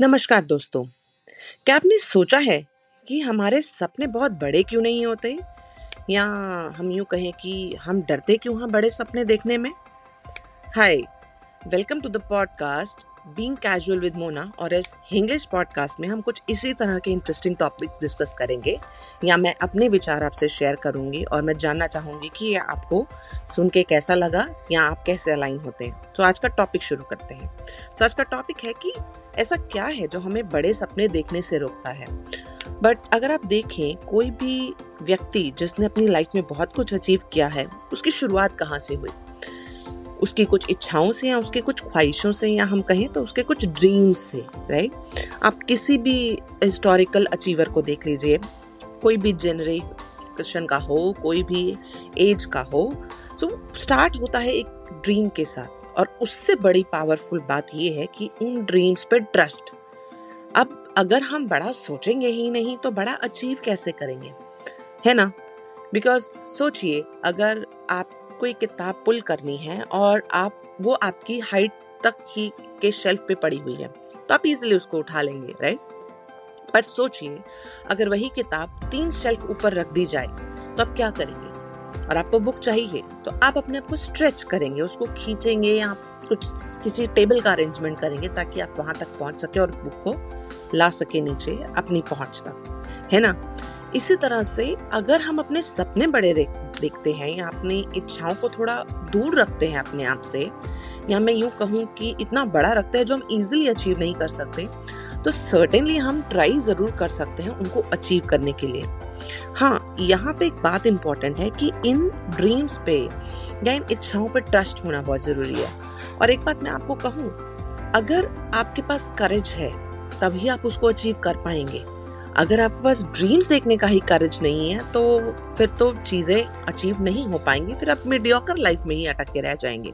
नमस्कार दोस्तों। क्या आपने सोचा है कि हमारे सपने बहुत बड़े क्यों नहीं होते? या हम यूँ कहें कि हम डरते क्यों हैं बड़े सपने देखने में? Hi welcome to the podcast being casual with Mona और इस इंग्लिश पॉडकास्ट में हम कुछ इसी तरह के इंटरेस्टिंग टॉपिक्स डिस्कस करेंगे। या मैं अपने विचार आपसे शेयर करूँगी और मैं जानना चाहूँगी कि ये आपको सुन के कैसा लगा या आप कैसे अलाइन होते हैं। तो आज का टॉपिक शुरू करते हैं। तो आज का टॉपिक है कि ऐसा क्या है जो हमें बड़े सपने देखने से रोकता है। बट अगर आप देखें, कोई भी व्यक्ति जिसने अपनी लाइफ में बहुत कुछ अचीव किया है, उसकी शुरुआत कहाँ से हुई? उसकी कुछ इच्छाओं से या उसके कुछ ख्वाहिशों से या हम कहें तो उसके कुछ ड्रीम्स से राइट आप किसी भी हिस्टोरिकल अचीवर को देख लीजिए, कोई भी जनरेशन का हो, कोई भी एज का हो तो स्टार्ट होता है एक ड्रीम के साथ और उससे बड़ी पावरफुल बात यह है कि उन ड्रीम्स पे ट्रस्ट अब अगर हम बड़ा सोचेंगे ही नहीं तो बड़ा अचीव कैसे करेंगे? है ना? बिकॉज़ सोचिए, अगर आप कोई किताब पुल करनी है और आप, वो आपकी हाइट तक ही के शेल्फ पे पड़ी हुई है। तो आप इजीली उसको उठा लेंगे राइट पर सोचिए, अगर वही किताब तीन शेल्फ ऊपर रख दी जाए तो आप क्या करेंगे? और आपको बुक चाहिए तो आप अपने आप को स्ट्रेच करेंगे, उसको खींचेंगे या कुछ, किसी टेबल का अरेंजमेंट करेंगे ताकि आप वहाँ तक पहुँच सके और बुक को ला सके नीचे, अपनी पहुँच तक है ना? इसी तरह से अगर हम अपने सपने बड़े देखते हैं या अपनी इच्छाओं को थोड़ा दूर रखते हैं अपने आप से, या मैं यूँ कहूँ कि इतना बड़ा रखते हैं जो हम इजीली अचीव नहीं कर सकते तो सर्टेनली हम ट्राई ज़रूर कर सकते हैं उनको अचीव करने के लिए। हाँ यहाँ पे एक बात इंपॉर्टेंट है कि इन ड्रीम्स पे या इन इच्छाओं पे ट्रस्ट होना बहुत ज़रूरी है। और एक बात मैं आपको कहूँ, अगर आपके पास करेज है, तभी आप उसको अचीव कर पाएँगे। अगर आपके पास ड्रीम्स देखने का ही करेज नहीं है तो फिर तो चीज़ें अचीव नहीं हो पाएँगी फिर आप मीडियोकर लाइफ में ही अटक के रह जाएँगे।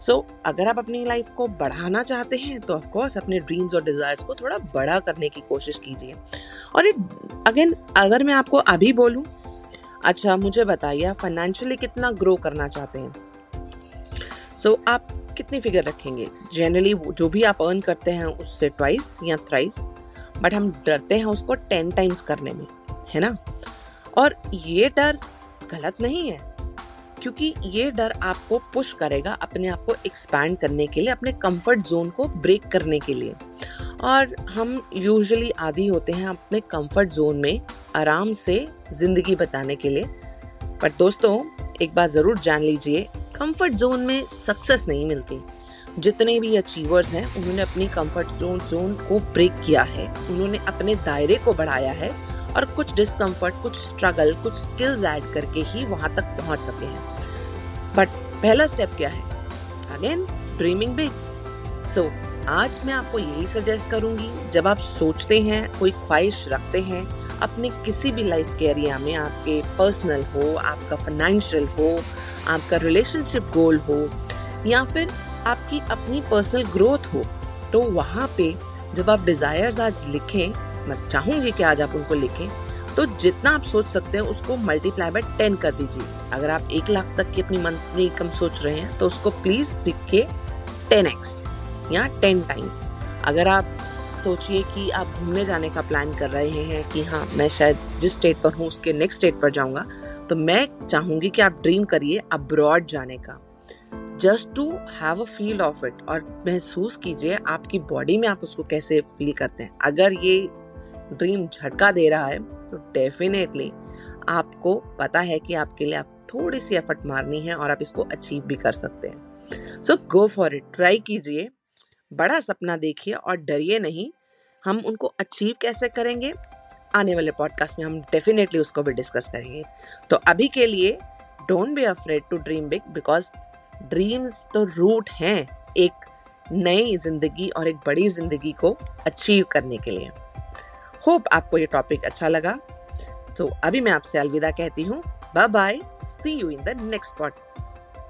सो so, अगर आप अपनी लाइफ को बढ़ाना चाहते हैं तो ऑफकोर्स अपने ड्रीम्स और डिज़ायर्स को थोड़ा बड़ा करने की कोशिश कीजिए। और एक अगेन अगर मैं आपको अभी बोलूँ अच्छा मुझे बताइए आप फाइनेंशियली कितना ग्रो करना चाहते हैं? सो so, आप कितनी फिगर रखेंगे? जनरली जो भी आप अर्न करते हैं उससे ट्वाइस या थ्राइस बट हम डरते हैं उसको टेन टाइम्स करने में, है ना? और ये डर गलत नहीं है, क्योंकि ये डर आपको पुश करेगा अपने आप को एक्सपैंड करने के लिए, अपने कंफर्ट जोन को ब्रेक करने के लिए। और हम यूजुअली आदि होते हैं अपने कंफर्ट जोन में आराम से ज़िंदगी बताने के लिए। पर दोस्तों, एक बात ज़रूर जान लीजिए कंफर्ट जोन में सक्सेस नहीं मिलती। जितने भी अचीवर्स हैं, उन्होंने अपनी कंफर्ट जोन जोन को ब्रेक किया है। उन्होंने अपने दायरे को बढ़ाया है और कुछ डिस्कम्फर्ट कुछ स्ट्रगल कुछ स्किल्स ऐड करके ही वहाँ तक पहुँच सके हैं। बट पहला स्टेप क्या है? अगेन ड्रीमिंग बिग सो आज मैं आपको यही सजेस्ट करूँगी, जब आप सोचते हैं, कोई ख्वाहिश रखते हैं, अपने किसी भी लाइफ के एरिया में आपके पर्सनल हो, आपका फाइनेंशियल हो, आपका रिलेशनशिप गोल हो, या फिर आपकी अपनी पर्सनल ग्रोथ हो तो वहाँ पे जब आप डिजायर्स आज लिखें, मैं चाहूँगी कि आज आप उनको लिखें तो जितना आप सोच सकते हैं उसको मल्टीप्लाई बाय टेन कर दीजिए। अगर आप एक लाख तक की अपनी मंथली इनकम सोच रहे हैं तो उसको प्लीज़ लिख के टेन एक्स या टेन टाइम्स अगर आप सोचिए कि आप घूमने जाने का प्लान कर रहे हैं कि हाँ मैं शायद जिस स्टेट पर हूँ, उसके नेक्स्ट स्टेट पर जाऊँगा तो मैं चाहूँगी कि आप ड्रीम करिए अब्रॉड जाने का। Just to have a feel of it और महसूस कीजिए आपकी बॉडी में आप उसको कैसे फील करते हैं। अगर ये ड्रीम झटका दे रहा है तो डेफिनेटली आपको पता है कि आपके लिए आप थोड़ी सी एफर्ट मारनी है और आप इसको अचीव भी कर सकते हैं। So go for it try कीजिए। बड़ा सपना देखिए और डरिए नहीं। हम उनको अचीव कैसे करेंगे? आने वाले पॉडकास्ट में हम डेफिनेटली उसको भी डिस्कस करेंगे। तो अभी के लिए don't be afraid to dream big because dreams तो रूट हैं एक नई ज़िंदगी और एक बड़ी ज़िंदगी को अचीव करने के लिए। होप आपको ये टॉपिक अच्छा लगा। तो अभी मैं आपसे अलविदा कहती हूँ। Bye bye see you in the next pod